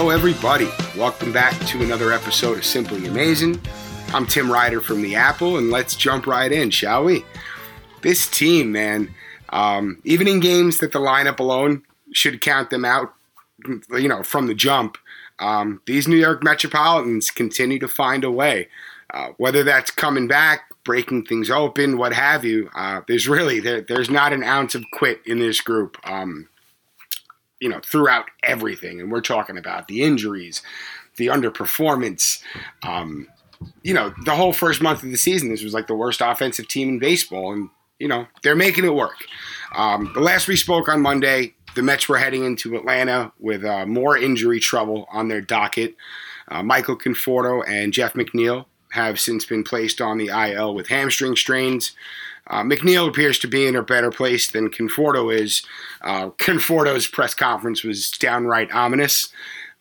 Hello, everybody. Welcome back to another episode of Simply Amazing. I'm Tim Ryder from The Apple, and let's jump right in, shall we? This team, man, um, even in games that the lineup alone should count them out, you know, from the jump, um, these New York Metropolitans continue to find a way. Uh, whether that's coming back, breaking things open, what have you, uh, there's really there, there's not an ounce of quit in this group. Um, you know, throughout everything. And we're talking about the injuries, the underperformance. Um, you know, the whole first month of the season, this was like the worst offensive team in baseball. And, you know, they're making it work. Um, the last we spoke on Monday, the Mets were heading into Atlanta with uh, more injury trouble on their docket. Uh, Michael Conforto and Jeff McNeil have since been placed on the IL with hamstring strains. Uh, McNeil appears to be in a better place than Conforto is. Uh, Conforto's press conference was downright ominous.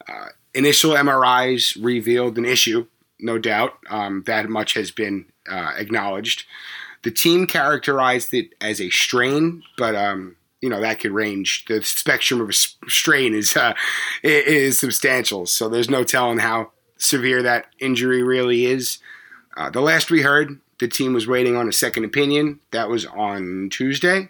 Uh, initial MRIs revealed an issue, no doubt. Um, that much has been uh, acknowledged. The team characterized it as a strain, but um, you know that could range. The spectrum of a strain is uh, is substantial, so there's no telling how severe that injury really is. Uh, the last we heard, the team was waiting on a second opinion. That was on Tuesday.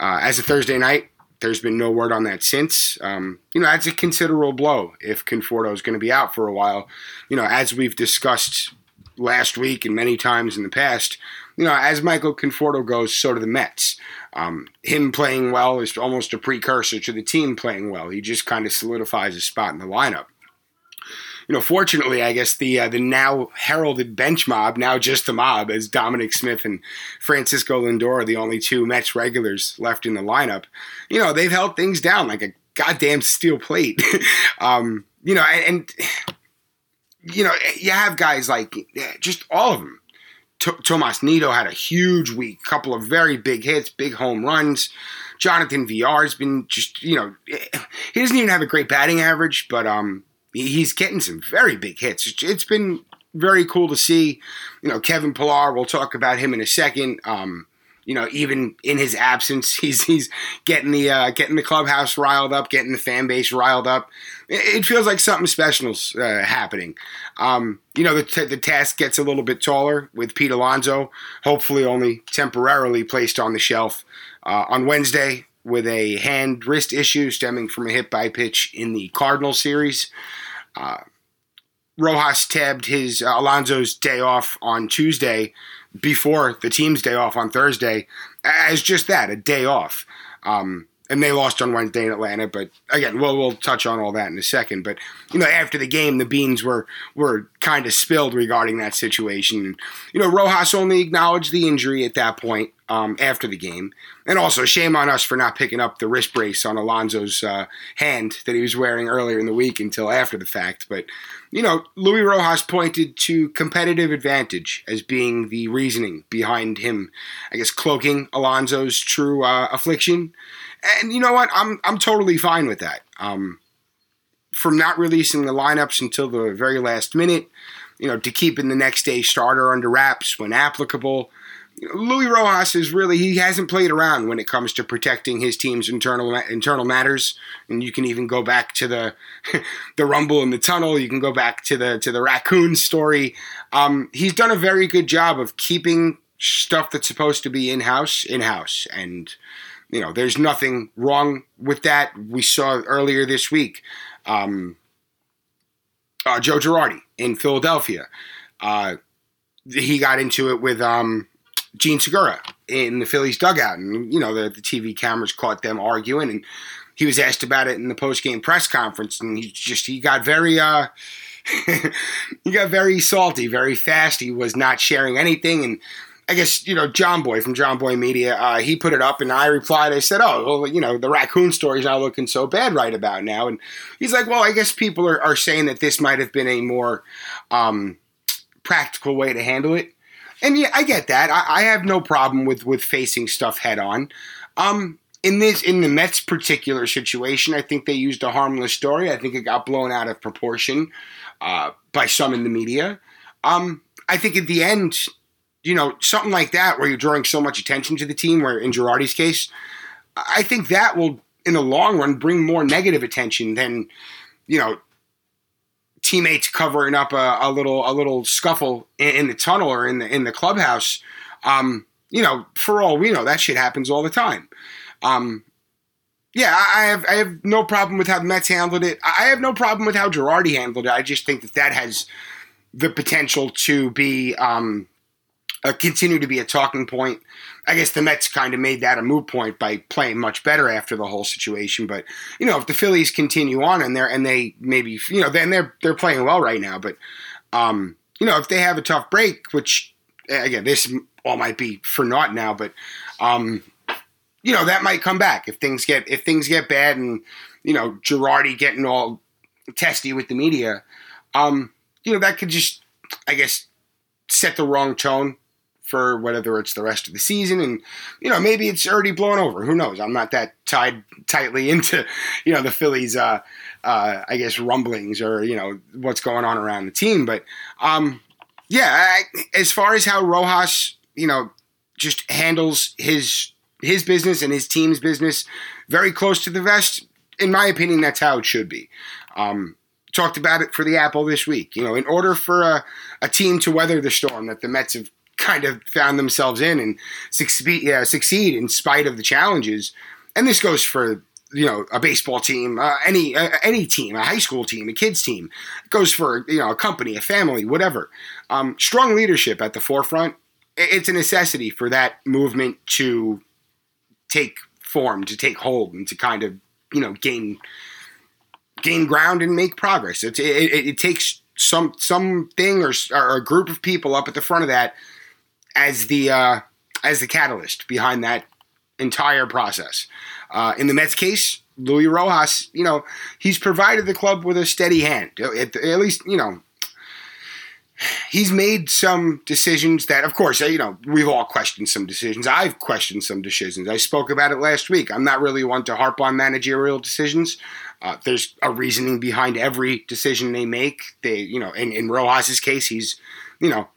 Uh, as a Thursday night, there's been no word on that since. Um, you know, that's a considerable blow if Conforto is going to be out for a while. You know, as we've discussed last week and many times in the past, you know, as Michael Conforto goes, so do the Mets. Um, him playing well is almost a precursor to the team playing well. He just kind of solidifies his spot in the lineup you know, fortunately, I guess the uh, the now heralded bench mob, now just the mob, as Dominic Smith and Francisco Lindor are the only two Mets regulars left in the lineup. You know, they've held things down like a goddamn steel plate. um, you know, and, and, you know, you have guys like just all of them. Tomas Nido had a huge week, couple of very big hits, big home runs. Jonathan Villar has been just, you know, he doesn't even have a great batting average, but um, he's getting some very big hits. It's been very cool to see. You know, Kevin Pillar. We'll talk about him in a second. Um, you know, even in his absence, he's he's getting the uh, getting the clubhouse riled up, getting the fan base riled up. It, feels like something special's uh, happening. Um, you know, the, t- the task gets a little bit taller with Pete Alonso, hopefully only temporarily placed on the shelf uh, on Wednesday with a hand wrist issue stemming from a hit by pitch in the Cardinal series. Uh, Rojas tabbed his uh, Alonso's day off on Tuesday before the team's day off on Thursday as just that, a day off. Um, and they lost on Wednesday in Atlanta. But again, we'll we'll touch on all that in a second. But you know, after the game, the beans were were kind of spilled regarding that situation. You know, Rojas only acknowledged the injury at that point um, after the game, and also shame on us for not picking up the wrist brace on Alonso's uh, hand that he was wearing earlier in the week until after the fact. But you know, Luis Rojas pointed to competitive advantage as being the reasoning behind him, I guess, cloaking Alonso's true uh, affliction. And you know what? I'm I'm totally fine with that. Um, from not releasing the lineups until the very last minute, you know, to keeping the next day starter under wraps when applicable. Luis Rojas is really he hasn't played around when it comes to protecting his team's internal internal matters, and you can even go back to the the rumble in the tunnel. You can go back to the to the raccoon story. Um, he's done a very good job of keeping stuff that's supposed to be in house in house, and you know, there's nothing wrong with that. We saw earlier this week um, uh, Joe Girardi in Philadelphia. Uh, he got into it with um, Jean Segura in the Phillies dugout, and you know the, the TV cameras caught them arguing, and he was asked about it in the post game press conference, and he just he got very uh, he got very salty, very fast. He was not sharing anything, and I guess you know Jomboy from Jomboy Media. Uh, he put it up, and I replied. I said, "Oh, well, you know, the raccoon story is not looking so bad right about now." And he's like, "Well, I guess people are, are saying that this might have been a more um, practical way to handle it." And yeah, I get that. I, I, have no problem with with facing stuff head on. Um, in this, in the Mets particular situation, I think they used a harmless story. I think it got blown out of proportion uh, by some in the media. Um, I think at the end you know, something like that where you're drawing so much attention to the team, where in Girardi's case, I think that will, in the long run, bring more negative attention than, you know, teammates covering up a, a little a little scuffle in, in, the tunnel or in the in the clubhouse. Um, you know, for all we know, that shit happens all the time. Um, yeah, I have I have no problem with how the Mets handled it. I have no problem with how Girardi handled it. I just think that that has the potential to be um, uh, continue to be a talking point. I guess the Mets kind of made that a moot point by playing much better after the whole situation. But you know, if the Phillies continue on and they're and they maybe you know then they're they're playing well right now. But um, you know, if they have a tough break, which again this all might be for naught now, but um, you know that might come back if things get if things get bad and you know Girardi getting all testy with the media. Um, you know that could just I guess set the wrong tone for whether it's the rest of the season. And you know maybe it's already blown over. Who knows? I'm not that tied tightly into you know the phillies uh, uh, i guess rumblings or you know what's going on around the team. But um, yeah I, as far as how rojas you know just handles his his business and his team's business very close to the vest in my opinion that's how it should be. Um, talked about it for the apple this week. You know in order for a, a team to weather the storm that the mets have kind of found themselves in and succeed, uh, succeed in spite of the challenges. And this goes for you know a baseball team, uh, any uh, any team, a high school team, a kids team. It goes for you know a company, a family, whatever. Um, strong leadership at the forefront. It's a necessity for that movement to take form, to take hold, and to kind of you know gain gain ground and make progress. It, it, it takes some something or, or a group of people up at the front of that as the uh, as the catalyst behind that entire process. Uh, in the Mets case, Luis Rojas, you know, he's provided the club with a steady hand. At, at least, you know, he's made some decisions that, of course, you know, we've all questioned some decisions. I've questioned some decisions. I spoke about it last week. I'm not really one to harp on managerial decisions. Uh, there's a reasoning behind every decision they make. They, you know, in, in Rojas's case, he's, you know,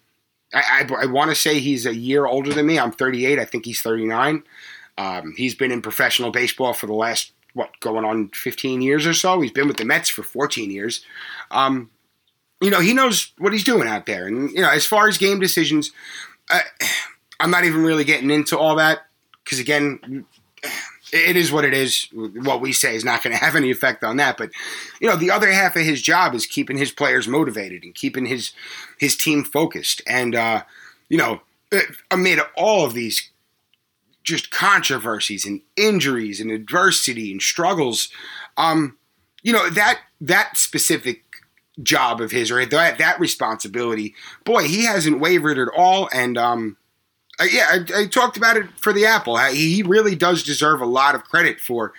I, I, I want to say he's a year older than me. I'm 38. I think he's 39. Um, he's been in professional baseball for the last what going on 15 years or so. He's been with the Mets for 14 years. Um, you know, he knows what he's doing out there. And you know, as far as game decisions, I'm not even really getting into all that because again, it is what it is. What we say is not going to have any effect on that. But you know, the other half of his job is keeping his players motivated and keeping his his team focused. And uh, you know, uh, amid all of these just controversies and injuries and adversity and struggles, um, you know that that specific job of his or that that responsibility, boy, he hasn't wavered at all. And um, yeah, I, I, talked about it for the Apple. He really does deserve a lot of credit for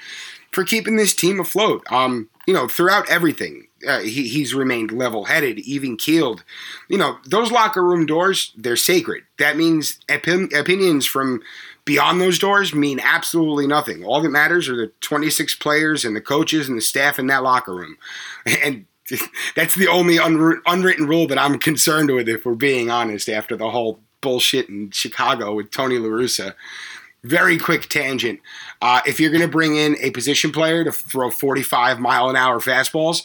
for keeping this team afloat. Um, you know, throughout everything, uh, he, he's remained level-headed, even keeled. You know, those locker room doors, they're sacred. That means opinions from beyond those doors mean absolutely nothing. All that matters are the 26 players and the coaches and the staff in that locker room. And that's the only unwritten rule that I'm concerned with, if we're being honest, after the whole bullshit in Chicago with Tony La Russa. Very quick tangent. Uh, if you're going to bring in a position player to throw 45 mile an hour fastballs,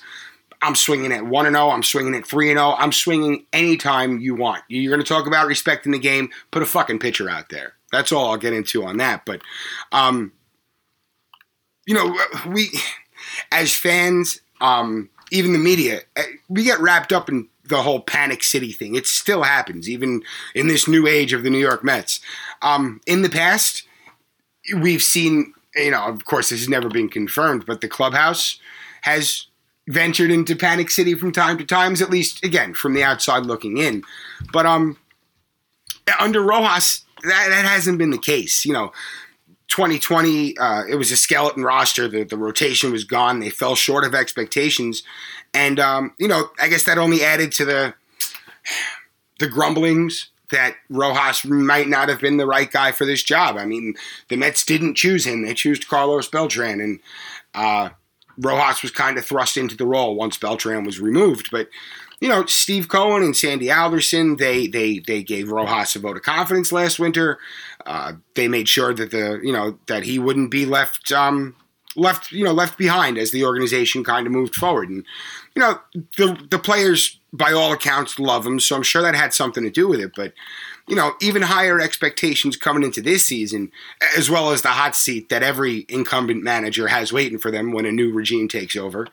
I'm swinging at 1 0. I'm swinging at 3 0. I'm swinging anytime you want. You're going to talk about respecting the game, put a fucking pitcher out there. That's all I'll get into on that. But, um, you know, we, as fans, um, even the media, eh, we get wrapped up in the whole panic city thing. It still happens, even in this new age of the New York Mets. Um, in the past, we've seen, you know, of course, this has never been confirmed, but the clubhouse has ventured into panic city from time to times, at least again from the outside looking in. But um, under Rojas, that, that hasn't been the case. You know, 2020, uh, it was a skeleton roster. The, the rotation was gone. They fell short of expectations. And, um, you know, I guess that only added to the, the grumblings that Rojas might not have been the right guy for this job. I mean, the Mets didn't choose him. They chose Carlos Beltran. And uh, Rojas was kind of thrust into the role once Beltran was removed. But you know, Steve Cohen and Sandy Alderson, they they they gave Rojas a vote of confidence last winter. Uh, they made sure that the you know that he wouldn't be left um, left you know left behind as the organization kind of moved forward. And you know the the players by all accounts love him, so I'm sure that had something to do with it. But you know even higher expectations coming into this season, as well as the hot seat that every incumbent manager has waiting for them when a new regime takes over.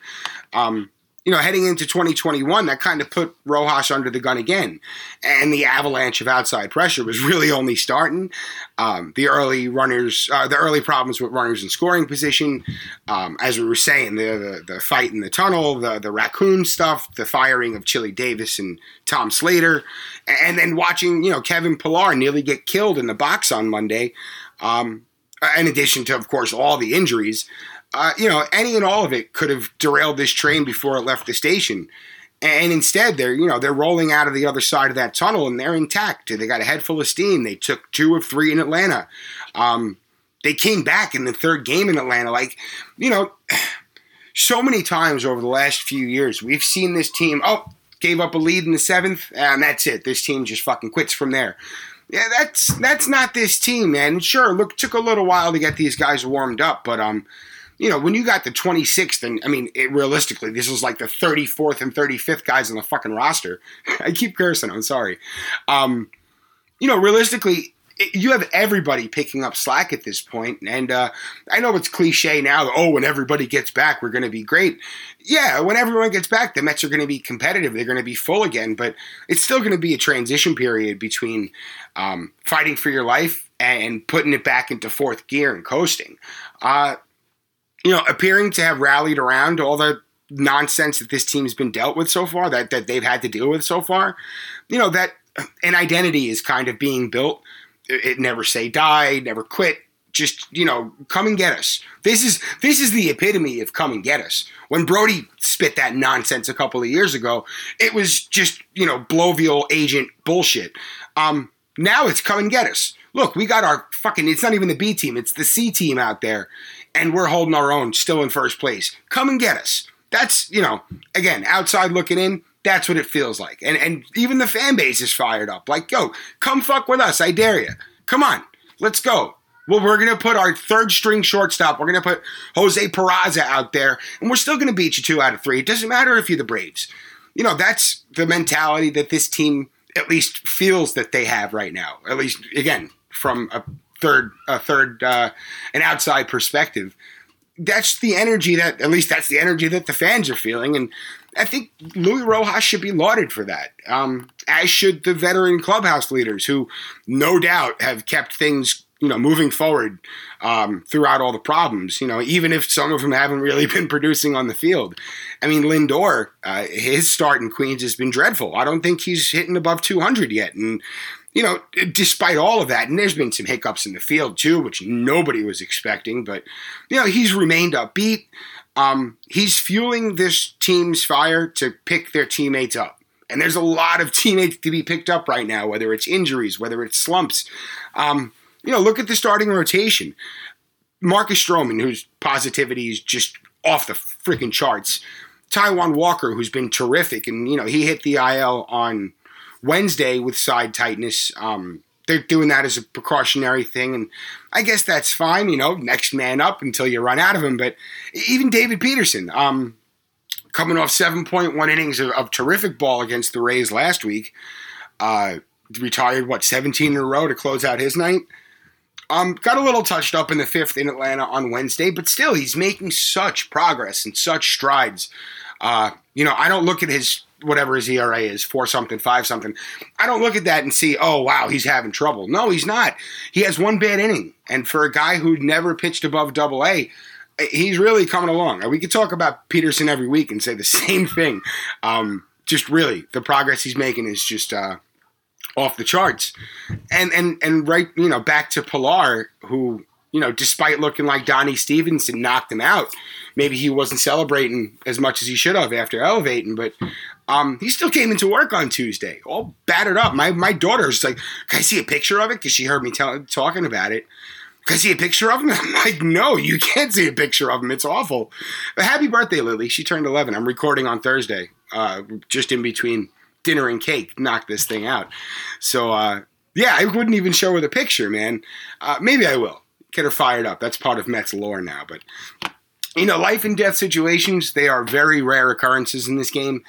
Um, you know, heading into 2021, that kind of put Rojas under the gun again. And the avalanche of outside pressure was really only starting. Um, the early runners, uh, the early problems with runners in scoring position, um, as we were saying, the, the, the fight in the tunnel, the the raccoon stuff, the firing of Chili Davis and Tom Slater, and then watching you know Kevin Pillar nearly get killed in the box on Monday. Um, in addition to, of course, all the injuries uh, you know, any and all of it could have derailed this train before it left the station. And instead, they're you know they're rolling out of the other side of that tunnel and they're intact. They got a head full of steam. They took two of three in Atlanta. Um, they came back in the third game in Atlanta. Like you know, so many times over the last few years, we've seen this team. Oh, gave up a lead in the seventh, and that's it. This team just fucking quits from there. Yeah, that's that's not this team, man. Sure, look, took a little while to get these guys warmed up, but um, you know, when you got the 26th, and I mean, it, realistically, this was like the 34th and 35th guys on the fucking roster. I keep cursing, I'm sorry. Um, you know, realistically, you have everybody picking up slack at this point, and uh, I know it's cliche now. Oh, when everybody gets back, we're going to be great. Yeah, when everyone gets back, the Mets are going to be competitive. They're going to be full again, but it's still going to be a transition period between um, fighting for your life and putting it back into fourth gear and coasting. Uh, you know, appearing to have rallied around all the nonsense that this team's been dealt with so far, that, that they've had to deal with so far, you know, that an identity is kind of being built. It never say die, never quit. Just you know, come and get us. This is this is the epitome of come and get us. When Brodie spit that nonsense a couple of years ago, it was just you know blovial agent bullshit. Um, now it's come and get us. Look, we got our fucking. It's not even the B team; it's the C team out there and we're holding our own, still in first place. Come and get us. That's you know, again, outside looking in. That's what it feels like, and and even the fan base is fired up. Like, yo, come fuck with us. I dare you. Come on, let's go. Well, we're going to put our third string shortstop. We're going to put Jose Peraza out there, and we're still going to beat you two out of three. It doesn't matter if you're the Braves. You know, that's the mentality that this team at least feels that they have right now. At least, again, from a third a third uh, an outside perspective. That's the energy that at least that's the energy that the fans are feeling, and I think Luis Rojas should be lauded for that. Um, as should the veteran clubhouse leaders, who no doubt have kept things you know moving forward um, throughout all the problems. You know, even if some of them haven't really been producing on the field. I mean, Lindor, uh, his start in Queens has been dreadful. I don't think he's hitting above 200 yet, and you know, despite all of that, and there's been some hiccups in the field too, which nobody was expecting, but, you know, he's remained upbeat. Um, he's fueling this team's fire to pick their teammates up. And there's a lot of teammates to be picked up right now, whether it's injuries, whether it's slumps. Um, you know, look at the starting rotation. Marcus Stroman, whose positivity is just off the freaking charts. Taijuan Walker, who's been terrific, and you know he hit the IL on Wednesday with side tightness. Um, they're doing that as a precautionary thing, and I guess that's fine. You know, next man up until you run out of him. But even David Peterson, um, coming off 7.1 innings of, of, terrific ball against the Rays last week, uh, retired what 17 in a row to close out his night. Um, got a little touched up in the fifth in Atlanta on Wednesday, but still, he's making such progress and such strides. Uh, you know, I don't look at his whatever his ERA is, four something, five something. I don't look at that and see, oh wow, he's having trouble. No, he's not. He has one bad inning, and for a guy who never pitched above Double A, he's really coming along. We could talk about Peterson every week and say the same thing. Um, just really, the progress he's making is just uh, off the charts. And and and right, you know, back to Pillar, who you know, despite looking like Donnie Stevenson knocked him out. Maybe he wasn't celebrating as much as he should have after elevating, but um, he still came into work on Tuesday, all battered up. My my daughter's like, "Can I see a picture of it?" Because she heard me tell, talking about it. Can I see a picture of him? I'm like, "No, you can't see a picture of him. It's awful." But happy birthday, Lily. She turned 11. I'm recording on Thursday, uh, just in between dinner and cake. Knock this thing out. So uh, yeah, I wouldn't even show her the picture, man. Uh, maybe I will get her fired up. That's part of Mets lore now. But you know, life and death situations, they are very rare occurrences in this game.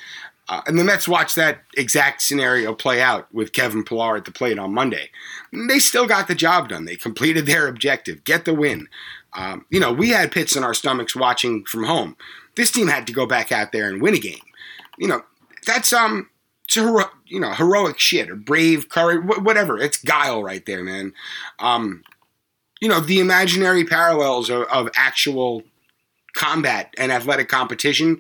Uh, and the Mets watched that exact scenario play out with Kevin Pillar at the plate on Monday. They still got the job done. They completed their objective, get the win. Um, you know, we had pits in our stomachs watching from home. This team had to go back out there and win a game. You know, that's um, hero- you know heroic shit or brave courage, wh- whatever. It's guile right there, man. Um, you know, the imaginary parallels of, of actual combat and athletic competition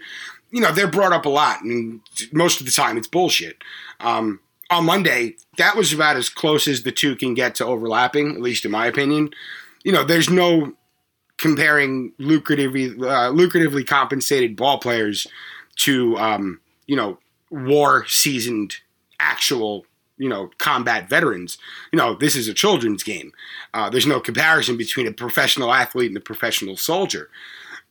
you know, they're brought up a lot, and most of the time it's bullshit. Um, on Monday, that was about as close as the two can get to overlapping, at least in my opinion. You know, there's no comparing lucratively uh, lucratively compensated ball players to um, you know war seasoned actual you know combat veterans. You know, this is a children's game. Uh, there's no comparison between a professional athlete and a professional soldier.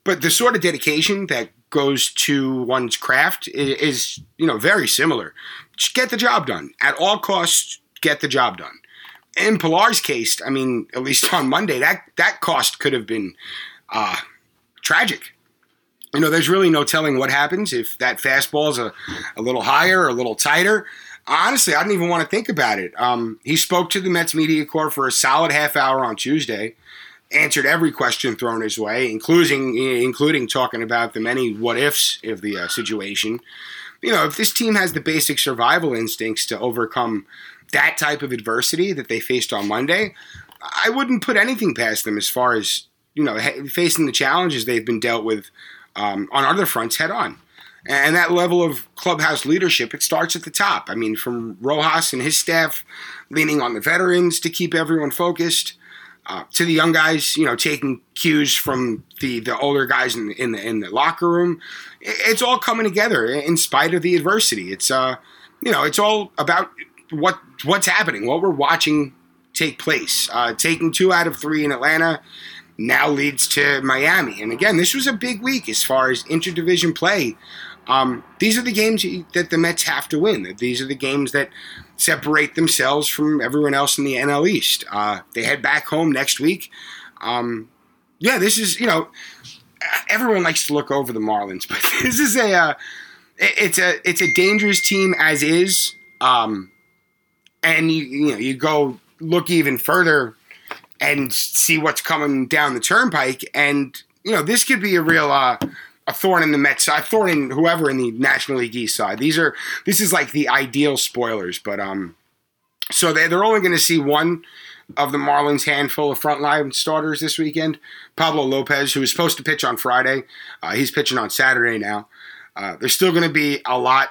But the sort of dedication that goes to one's craft is, you know very similar. Just get the job done at all costs. Get the job done. In Pillar's case, I mean, at least on Monday, that that cost could have been uh, tragic. You know, there's really no telling what happens if that fastball is a, a little higher or a little tighter. Honestly, I didn't even want to think about it. Um, he spoke to the Mets media corps for a solid half hour on Tuesday answered every question thrown his way, including including talking about the many what ifs of the uh, situation. You know, if this team has the basic survival instincts to overcome that type of adversity that they faced on Monday, I wouldn't put anything past them as far as you know facing the challenges they've been dealt with um, on other fronts head on. And that level of clubhouse leadership, it starts at the top. I mean, from Rojas and his staff leaning on the veterans to keep everyone focused uh, to the young guys, you know, taking cues from the the older guys in in the in the locker room. It's all coming together in spite of the adversity. It's uh, you know, it's all about what what's happening, what we're watching take place. Uh, taking two out of three in Atlanta now leads to Miami, and again, this was a big week as far as interdivision play. Um, these are the games that the Mets have to win. These are the games that separate themselves from everyone else in the NL East. Uh, they head back home next week. Um, yeah, this is you know everyone likes to look over the Marlins, but this is a uh, it's a it's a dangerous team as is. Um, and you you know you go look even further and see what's coming down the turnpike, and you know this could be a real uh, a thorn in the Mets side, thorn in whoever in the National League East side. These are this is like the ideal spoilers, but um, so they they're only going to see one of the Marlins handful of frontline starters this weekend. Pablo Lopez, who was supposed to pitch on Friday, uh, he's pitching on Saturday now. Uh, there's still going to be a lot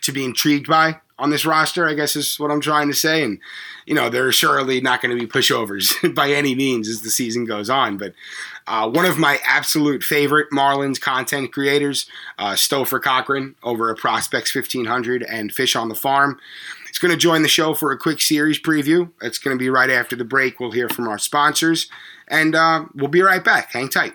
to be intrigued by on this roster, I guess is what I'm trying to say. And, you know, there are surely not going to be pushovers by any means as the season goes on. But uh, one of my absolute favorite Marlins content creators, uh, Stoffer Cochran, over at Prospects 1500 and Fish on the Farm. is going to join the show for a quick series preview. It's going to be right after the break. We'll hear from our sponsors, and uh, we'll be right back. Hang tight.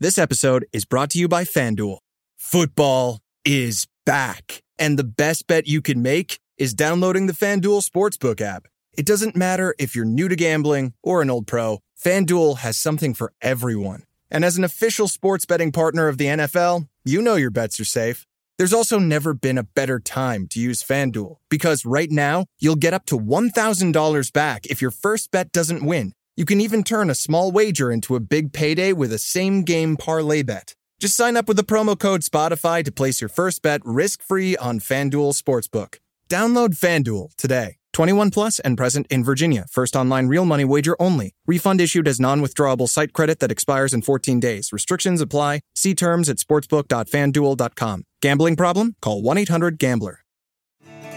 This episode is brought to you by FanDuel. Football is back, and the best bet you can make is downloading the FanDuel Sportsbook app. It doesn't matter if you're new to gambling or an old pro. FanDuel has something for everyone. And as an official sports betting partner of the NFL, you know your bets are safe. There's also never been a better time to use FanDuel because right now you'll get up to $1,000 back if your first bet doesn't win. You can even turn a small wager into a big payday with a same game parlay bet. Just sign up with the promo code Spotify to place your first bet risk free on FanDuel Sportsbook. Download FanDuel today. 21 plus and present in Virginia. First online real money wager only. Refund issued as non withdrawable site credit that expires in 14 days. Restrictions apply. See terms at sportsbook.fanduel.com. Gambling problem? Call 1 800 Gambler.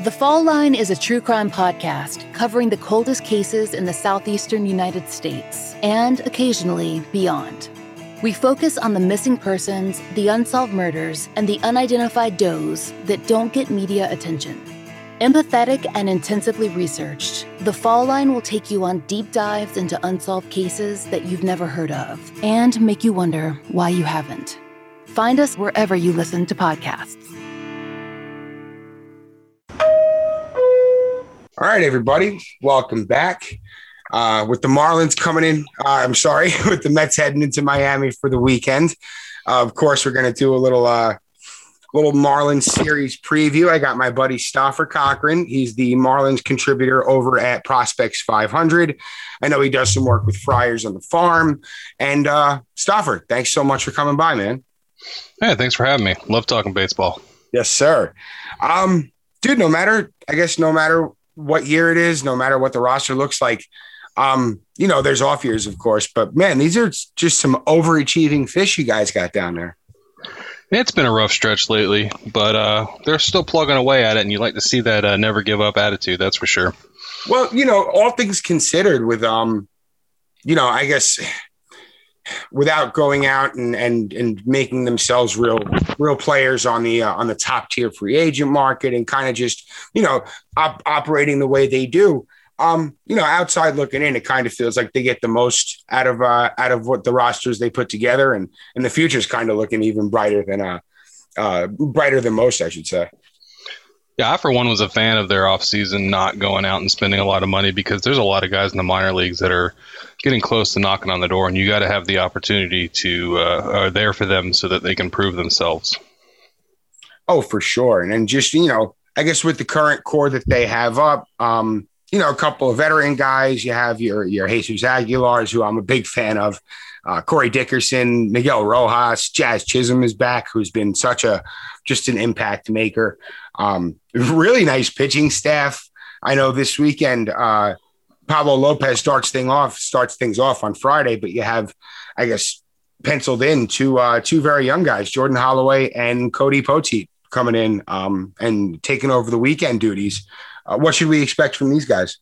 The Fall Line is a true crime podcast covering the coldest cases in the southeastern United States and occasionally beyond. We focus on the missing persons, the unsolved murders, and the unidentified does that don't get media attention. Empathetic and intensively researched, The Fall Line will take you on deep dives into unsolved cases that you've never heard of and make you wonder why you haven't. Find us wherever you listen to podcasts. All right, everybody, welcome back. Uh, with the Marlins coming in. Uh, I'm sorry, with the Mets heading into Miami for the weekend. Uh, of course, we're going to do a little uh, little Marlins series preview. I got my buddy Stoffer Cochran. He's the Marlins contributor over at Prospects 500. I know he does some work with Friars on the farm. And uh, Stoffer, thanks so much for coming by, man. Yeah, thanks for having me. Love talking baseball. Yes, sir. Um, dude, no matter, I guess, no matter what year it is, no matter what the roster looks like, um, you know, there's off years, of course, but man, these are just some overachieving fish you guys got down there. It's been a rough stretch lately, but uh, they're still plugging away at it, and you like to see that uh, never give up attitude. That's for sure. Well, you know, all things considered, with um, you know, I guess without going out and and and making themselves real real players on the uh, on the top tier free agent market, and kind of just you know op- operating the way they do um, you know, outside looking in, it kind of feels like they get the most out of uh, out of what the rosters they put together, and and the future is kind of looking even brighter than uh, uh, brighter than most, I should say. Yeah, I for one was a fan of their offseason not going out and spending a lot of money because there's a lot of guys in the minor leagues that are getting close to knocking on the door, and you got to have the opportunity to uh, are there for them so that they can prove themselves. Oh, for sure, and then just you know, I guess with the current core that they have up, um, you know, a couple of veteran guys. You have your your Jesus Aguilars, who I'm a big fan of. Uh, Corey Dickerson, Miguel Rojas, Jazz Chisholm is back, who's been such a just an impact maker. Um, really nice pitching staff. I know this weekend, uh, Pablo Lopez starts thing off starts things off on Friday, but you have, I guess, penciled in two uh, two very young guys, Jordan Holloway and Cody Poteet, coming in um, and taking over the weekend duties. Uh, what should we expect from these guys?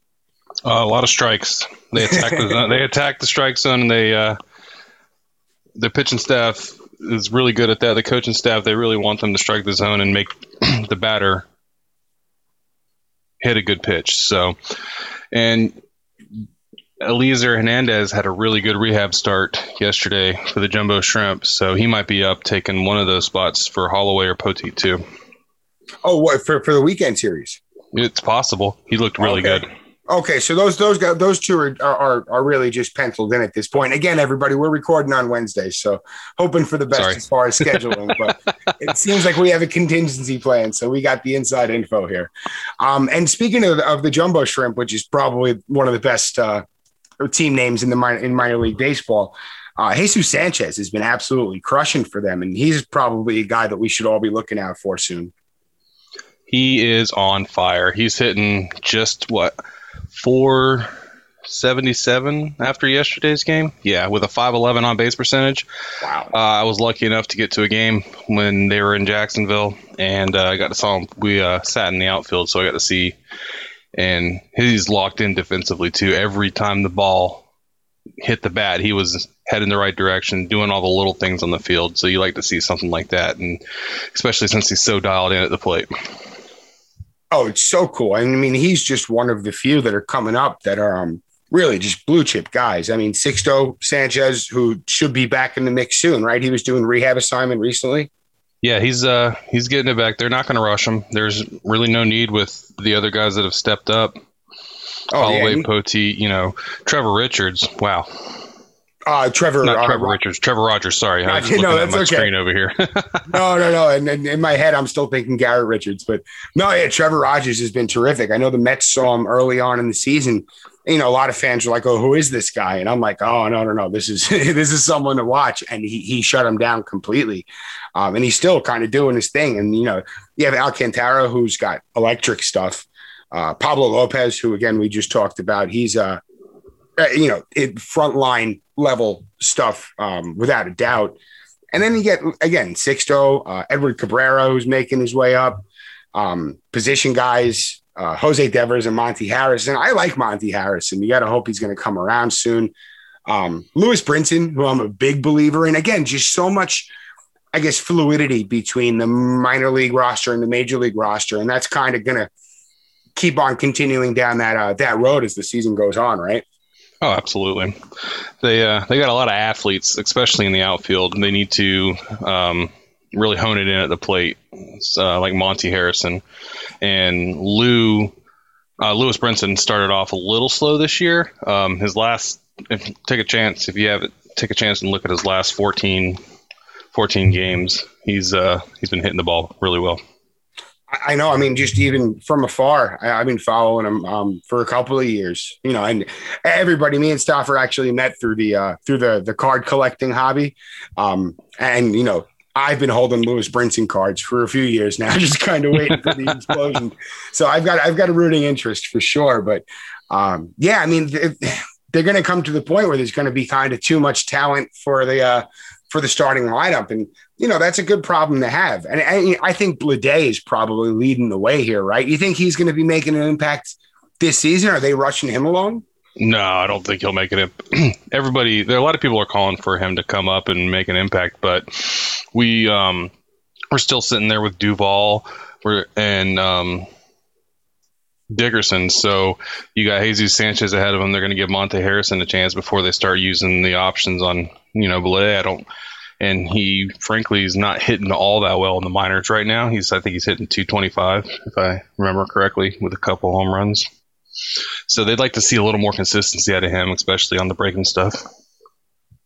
Uh, a lot of strikes. They attack the zone. they attack the strike zone, and they uh, the pitching staff is really good at that. The coaching staff they really want them to strike the zone and make the batter hit a good pitch. So, and Elieser Hernandez had a really good rehab start yesterday for the Jumbo Shrimp, so he might be up taking one of those spots for Holloway or Poteet too. Oh, what for for the weekend series? It's possible. He looked really okay. good. Okay, so those those guys, those two are, are are really just penciled in at this point. Again, everybody, we're recording on Wednesday, so hoping for the best Sorry. as far as scheduling. but it seems like we have a contingency plan, so we got the inside info here. Um, and speaking of, of the jumbo shrimp, which is probably one of the best uh, team names in the minor, in minor league baseball, uh, Jesus Sanchez has been absolutely crushing for them, and he's probably a guy that we should all be looking out for soon. He is on fire. He's hitting just what four seventy seven after yesterday's game. Yeah, with a five eleven on base percentage. Wow. Uh, I was lucky enough to get to a game when they were in Jacksonville, and uh, I got to saw him. We uh, sat in the outfield, so I got to see. And he's locked in defensively too. Every time the ball hit the bat, he was heading the right direction, doing all the little things on the field. So you like to see something like that, and especially since he's so dialed in at the plate. Oh, it's so cool. I mean, he's just one of the few that are coming up that are um, really just blue chip guys. I mean, Sixto Sanchez, who should be back in the mix soon, right? He was doing rehab assignment recently. Yeah, he's uh he's getting it back. They're not going to rush him. There's really no need with the other guys that have stepped up. Oh, Holloway, yeah. Poteet, you know, Trevor Richards. Wow, Uh, Trevor. not uh, Trevor Ro- Richards. Trevor Rogers. Sorry, I was no, looking at that's my okay. screen over here. No, no, no. And, and in my head, I'm still thinking Garrett Richards. But no, yeah, Trevor Rogers has been terrific. I know the Mets saw him early on in the season. You know, a lot of fans are like, "Oh, who is this guy?" And I'm like, "Oh, no, no, no. This is this is someone to watch." And he he shut him down completely. Um, and he's still kind of doing his thing. And you know, you have Alcantara, who's got electric stuff. Uh, Pablo Lopez, who again we just talked about, he's uh, uh, you know, it frontline level stuff um, without a doubt. And then you get again Sixto, uh, Edward Cabrera, who's making his way up. Um, position guys, uh, Jose Devers and Monte Harrison. I like Monte Harrison. You got to hope he's going to come around soon. Um, Lewis Brinson, who I'm a big believer in. Again, just so much, I guess, fluidity between the minor league roster and the major league roster, and that's kind of going to keep on continuing down that uh, that road as the season goes on, right? Oh, absolutely. They uh, they got a lot of athletes, especially in the outfield. They need to um, really hone it in at the plate, uh, like Monte Harrison and Lou. Uh, Lewis Brinson started off a little slow this year. Um, his last, if, take a chance if you have it, take a chance and look at his last 14, 14 games. He's uh, he's been hitting the ball really well. I know. I mean, just even from afar, I, have been following him um, for a couple of years. You know, and everybody, me and Stoffer actually met through the uh, through the the card collecting hobby. Um, and you know, I've been holding Lewis Brinson cards for a few years now, just kind of waiting for the explosion. So I've got I've got a rooting interest for sure. But um, yeah, I mean, they're going to come to the point where there's going to be kind of too much talent for the uh, for the starting lineup, and you know that's a good problem to have. And, and I think Bleday is probably leading the way here, right? You think he's going to be making an impact this season? Are they rushing him along? No, I don't think he'll make it. Everybody, there are a lot of people are calling for him to come up and make an impact, but we um, we're still sitting there with Duvall, we're and um, Dickerson. So you got Jesus Sanchez ahead of him. They're going to give Monte Harrison a chance before they start using the options on you know Bleday. I don't, and he frankly is not hitting all that well in the minors right now. He's I think he's hitting 225 if I remember correctly with a couple home runs. So they'd like to see a little more consistency out of him, especially on the breaking stuff.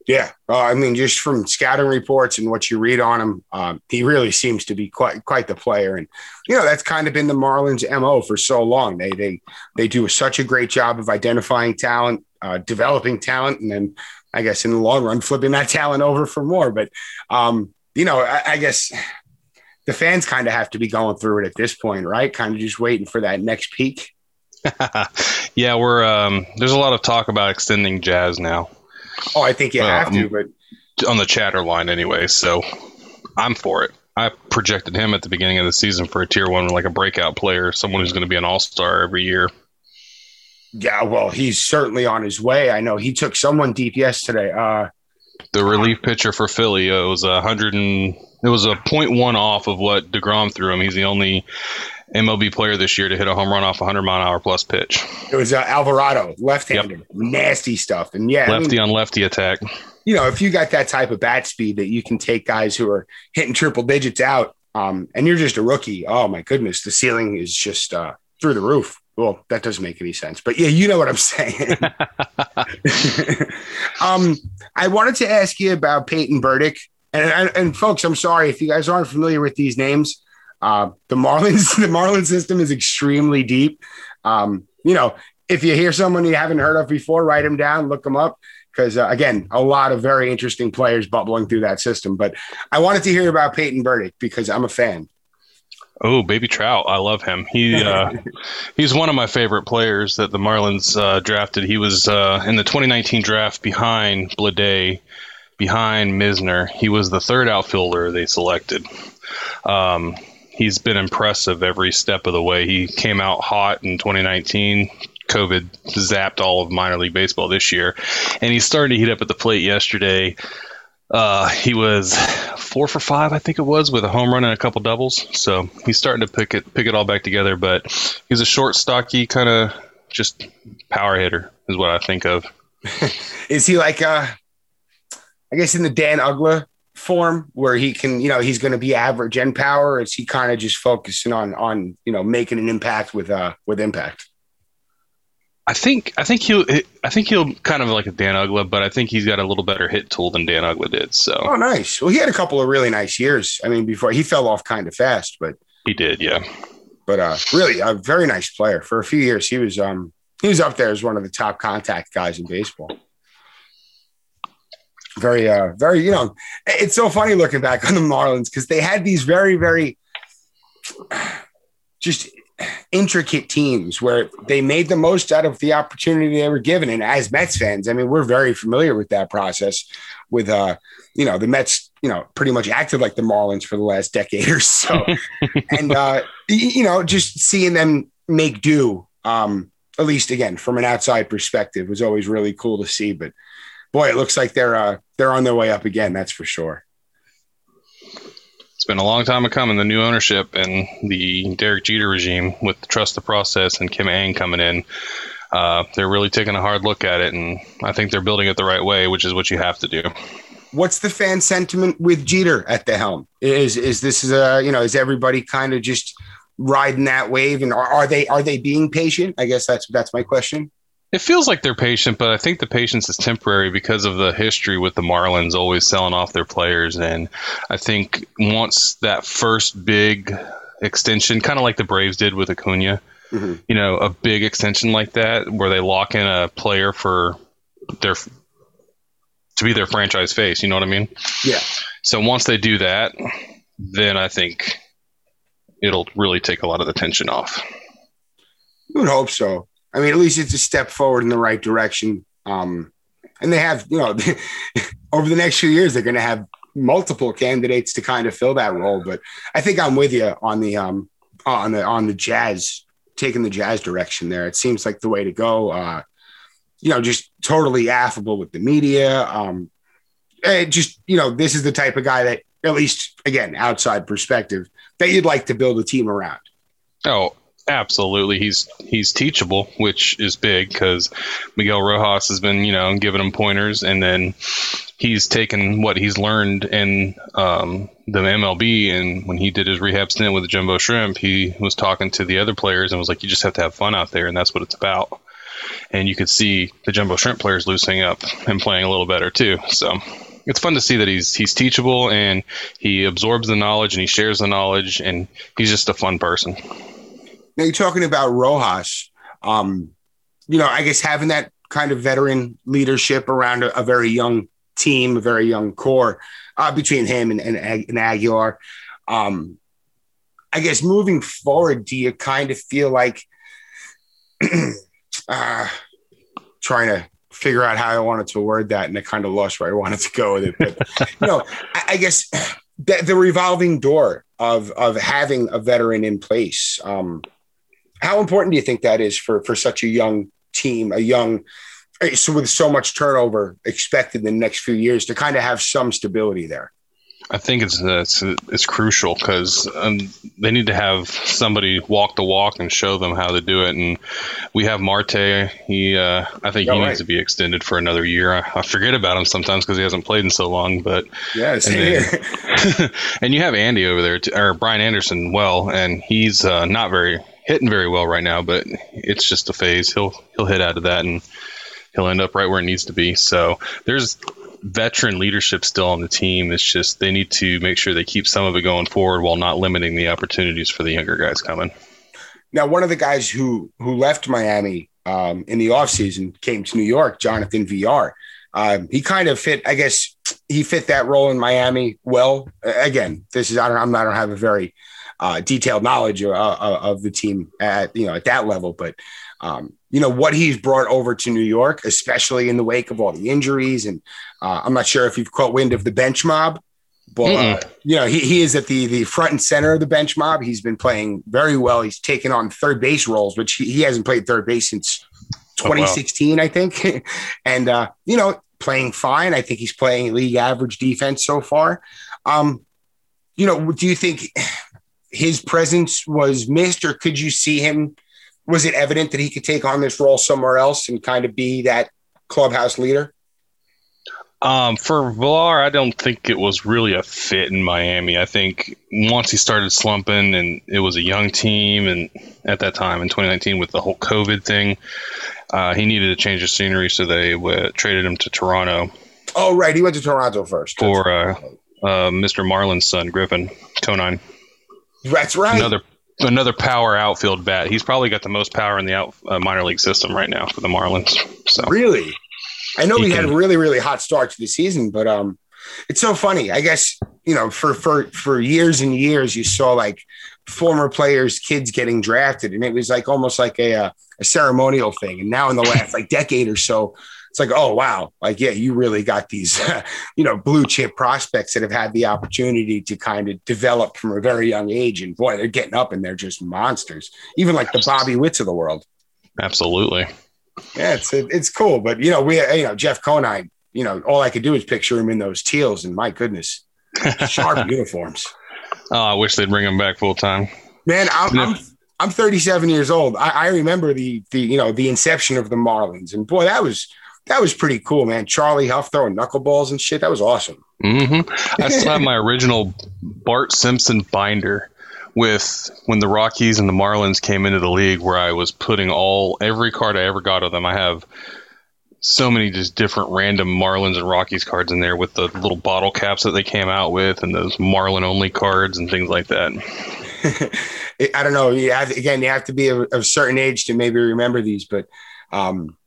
Yeah, uh, I mean, just from scouting reports and what you read on him, um, he really seems to be quite quite the player. And you know, that's kind of been the Marlins' mo for so long. They they they do such a great job of identifying talent, uh, developing talent, and then I guess in the long run, flipping that talent over for more. But um, you know, I, I guess the fans kind of have to be going through it at this point, right? Kind of just waiting for that next peak. yeah, we're um, there's a lot of talk about extending Jazz now. Oh, I think you have to, but on the chatter line anyway. So I'm for it. I projected him at the beginning of the season for a tier one, like a breakout player, someone who's going to be an all star every year. Yeah, well, he's certainly on his way. I know he took someone deep yesterday. Uh, the relief pitcher for Philly, it was a hundred and it was a point one off of what Degrom threw him. He's the only MLB player this year to hit a home run off a 100 mile an hour plus pitch. It was uh, Alvarado, left-handed, yep. nasty stuff, and yeah, lefty I mean, on lefty attack. You know, if you got that type of bat speed that you can take guys who are hitting triple digits out, um, and you're just a rookie, oh my goodness, the ceiling is just uh, through the roof. Well, that doesn't make any sense, but yeah, you know what I'm saying. um, I wanted to ask you about Peyton Burdick, and, and, and folks, I'm sorry if you guys aren't familiar with these names. Uh, the Marlins, the Marlins system is extremely deep. Um, you know, if you hear someone you haven't heard of before, write them down, look them up. Because uh, again, a lot of very interesting players bubbling through that system. But I wanted to hear about Peyton Burdick because I'm a fan. Oh, baby Trout! I love him. He uh, he's one of my favorite players that the Marlins uh, drafted. He was uh, in the 2019 draft behind Bleday, behind Misner. He was the third outfielder they selected. Um, he's been impressive every step of the way. He came out hot in 2019. COVID zapped all of minor league baseball this year, and he's starting to heat up at the plate yesterday. Uh, he was four for five, I think it was, with a home run and a couple doubles. So he's starting to pick it pick it all back together. But he's a short, stocky kind of just power hitter, is what I think of. is he like uh I guess in the Dan Uggla form where he can, you know, he's going to be average in power? is he kind of just focusing on on you know making an impact with uh with impact? I think I think he'll I think he'll kind of like a Dan Uggla, but I think he's got a little better hit tool than Dan Uggla did. So oh, nice. Well, he had a couple of really nice years. I mean, before he fell off kind of fast, but he did, yeah. But uh, really, a very nice player. For a few years, he was um he was up there as one of the top contact guys in baseball very uh very you know it's so funny looking back on the marlins because they had these very very just intricate teams where they made the most out of the opportunity they were given. And as mets fans i mean we're very familiar with that process with uh you know the mets you know pretty much acted like the marlins for the last decade or so. And uh you know just seeing them make do um at least again from an outside perspective was always really cool to see. But boy, it looks like they're uh, they're on their way up again. That's for sure. It's been a long time coming. The new ownership and the Derek Jeter regime with the trust the process and Kim Ng coming in, uh, they're really taking a hard look at it, and I think they're building it the right way, which is what you have to do. What's the fan sentiment with Jeter at the helm? Is is this a uh, you know is everybody kind of just riding that wave? And are, are they are they being patient? I guess that's that's my question. It feels like they're patient, but I think the patience is temporary because of the history with the Marlins always selling off their players. And I think once that first big extension, kind of like the Braves did with Acuna, mm-hmm. you know, a big extension like that where they lock in a player for their to be their franchise face. You know what I mean? Yeah. So once they do that, then I think it'll really take a lot of the tension off. You would hope so. I mean, at least it's a step forward in the right direction. Um, and they have, you know, over the next few years, they're going to have multiple candidates to kind of fill that role. But I think I'm with you on the um, on the on the jazz taking the jazz direction there. It seems like the way to go. Uh, you know, just totally affable with the media. Um, just you know, this is the type of guy that, at least again, outside perspective, that you'd like to build a team around. Oh, absolutely. He's he's teachable, which is big because Miguel Rojas has been you know giving him pointers, and then he's taken what he's learned in um, the MLB. And when he did his rehab stint with the Jumbo Shrimp, he was talking to the other players and was like, "You just have to have fun out there, and that's what it's about." and you could see the jumbo shrimp players loosening up and playing a little better too. So it's fun to see that he's he's teachable and he absorbs the knowledge and he shares the knowledge and he's just a fun person. Now you're talking about Rojas. Um, you know, I guess having that kind of veteran leadership around a, a very young team, a very young core uh, between him and, and, and Aguilar. Um, I guess moving forward, do you kind of feel like uh, trying to figure out how I wanted to word that, and I kind of lost where I wanted to go with it. But you know, I, I guess the, the, revolving door of of having a veteran in place. Um, how important do you think that is for for such a young team, a young so with so much turnover expected in the next few years to kind of have some stability there? I think it's it's, it's crucial because um, they need to have somebody walk the walk and show them how to do it. And we have Marte. He, uh, I think he right. needs to be extended for another year. I, I forget about him sometimes because he hasn't played in so long. But yeah, and, then, and you have Andy over there, too, or Brian Anderson. Well, and he's uh, not very hitting very well right now, but it's just a phase. He'll he'll hit out of that and he'll end up right where it needs to be. So there's veteran leadership still on the team. It's just they need to make sure they keep some of it going forward while not limiting the opportunities for the younger guys coming. Now, one of the guys who who left Miami um, in the offseason came to New York, Jonathan Villar. Um, he kind of fit, I guess, he fit that role in Miami well. Again, this is I don't I'm, I don't have a very uh, detailed knowledge of, of, the team at you know at that level, but um, you know what he's brought over to New York, especially in the wake of all the injuries. And uh, I'm not sure if you've caught wind of the bench mob, but uh, you know he, he is at the the front and center of the bench mob. He's been playing very well. He's taken on third base roles, which he, he hasn't played third base since 2016, oh, wow. I think. and uh, you know, playing fine. I think he's playing league average defense so far. Um, you know, do you think his presence was missed, or could you see him was it evident that he could take on this role somewhere else and kind of be that clubhouse leader? Um, for Villar, I don't think it was really a fit in Miami. I think once he started slumping, and it was a young team, and at that time in 2019 with the whole COVID thing, uh, he needed to change of scenery, so they uh, traded him to Toronto. Oh, right, he went to Toronto first for uh, uh Mr. Marlin's son, Griffin Conine. That's right. Another another power outfield bat. He's probably got the most power in the out, uh, minor league system right now for the Marlins. So really, I know he, he had a really really hot start to the season, but um, it's so funny. I guess you know for for for years and years you saw like former players, kids getting drafted, and it was like almost like a uh, a ceremonial thing. And now in the last like decade or so, it's like, oh wow, like yeah, you really got these, you know, blue chip prospects that have had the opportunity to kind of develop from a very young age, and boy, they're getting up and they're just monsters. Even like the Bobby Witts of the world. Absolutely. Yeah, it's it's cool, but you know, we you know Jeff Conine, you know, all I could do is picture him in those teals, and my goodness, sharp uniforms. Oh, I wish they'd bring him back full time. Man, I'm, I'm I'm 37 years old. I, I, remember the the you know the inception of the Marlins, and boy, that was that was pretty cool, man. Charlie Hough throwing knuckleballs and shit. That was awesome. Mm-hmm. I still have my original Bart Simpson binder with when the Rockies and the Marlins came into the league, where I was putting all every card I ever got of them. I have so many just different random Marlins and Rockies cards in there with the little bottle caps that they came out with and those Marlin only cards and things like that. I don't know. You have, again, you have to be of a certain age to maybe remember these, but um,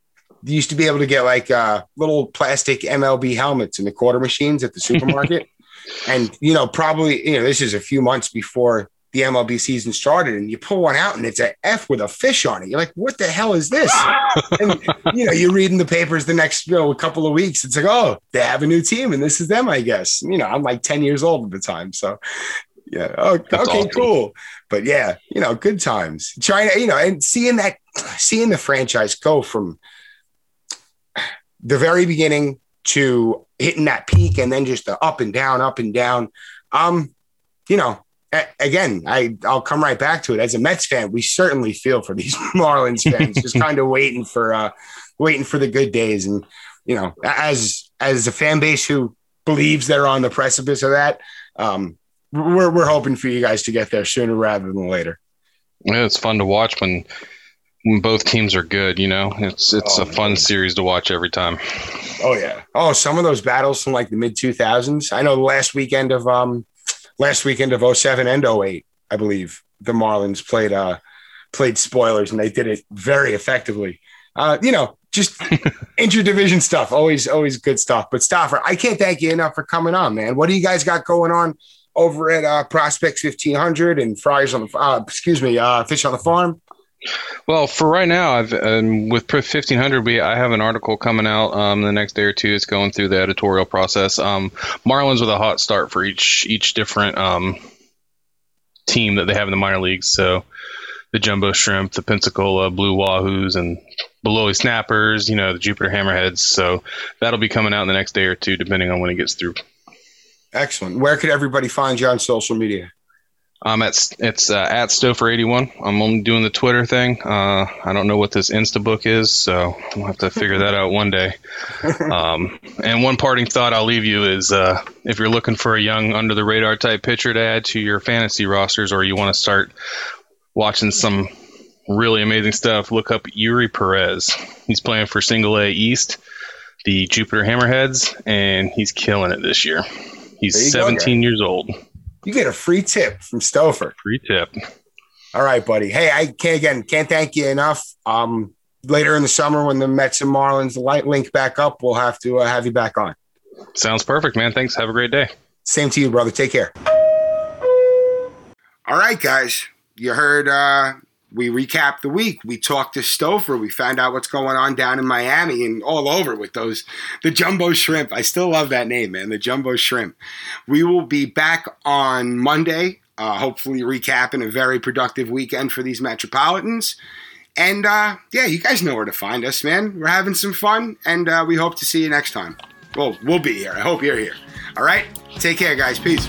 you used to be able to get like uh, little plastic MLB helmets in the quarter machines at the supermarket. and, you know, probably, you know, this is a few months before the MLB season started and you pull one out and it's an F with a fish on it. You're like, what the hell is this? and you know, you read in the papers the next you know, a couple of weeks. It's like, oh, they have a new team and this is them, I guess. You know, I'm like 10 years old at the time. So yeah. Oh, okay, awesome. cool. But yeah, you know, good times. Trying to, you know, and seeing that seeing the franchise go from the very beginning to hitting that peak and then just the up and down, up and down. Um, you know, again, I I'll come right back to it. As a Mets fan, we certainly feel for these Marlins fans, just kind of waiting for uh, waiting for the good days. And you know, as as a fan base who believes they're on the precipice of that, um, we're we're hoping for you guys to get there sooner rather than later. Yeah, it's fun to watch when when both teams are good. You know, it's it's oh, a fun man. series to watch every time. Oh yeah. Oh, some of those battles from like the mid two thousands. I know the last weekend of um last weekend of 07 and 08, I believe the Marlins played uh played spoilers and they did it very effectively. Uh, you know, just interdivision stuff, always always good stuff. But Stoffer, I can't thank you enough for coming on, man. What do you guys got going on over at uh, Prospects 1500 and Fryers on the uh, excuse me, uh, Fish on the Farm? Well, for right now, I've um, with 1500, we I have an article coming out um, the next day or two. It's going through the editorial process. Um, Marlins with a hot start for each each different um, team that they have in the minor leagues. So the jumbo shrimp, the Pensacola blue wahoos, and Beloit snappers. You know the Jupiter hammerheads. So that'll be coming out in the next day or two, depending on when it gets through. Excellent. Where could everybody find you on social media? I'm at it's uh, at Stoffer81. I'm only doing the Twitter thing. Uh, I don't know what this Instabook is, so we'll have to figure that out one day. Um, and one parting thought I'll leave you is uh, if you're looking for a young under the radar type pitcher to add to your fantasy rosters, or you want to start watching some really amazing stuff, look up Eury Perez. He's playing for Single A East, the Jupiter Hammerheads, and he's killing it this year. He's 17 go, years old you get a free tip from Stoffer. Free tip. All right, buddy. Hey, I can't again can't thank you enough. Um, later in the summer when the Mets and Marlins light link back up, we'll have to uh, have you back on. Sounds perfect, man. Thanks. Have a great day. Same to you, brother. Take care. All right, guys. You heard uh, we recapped the week. We talked to Stoffer. We found out what's going on down in Miami and all over with those the jumbo shrimp. I still love that name, man. The jumbo shrimp. We will be back on Monday. Uh, hopefully, recapping a very productive weekend for these Metropolitans. And uh, yeah, you guys know where to find us, man. We're having some fun, and uh, we hope to see you next time. Well, we'll be here. I hope you're here. All right. Take care, guys. Peace.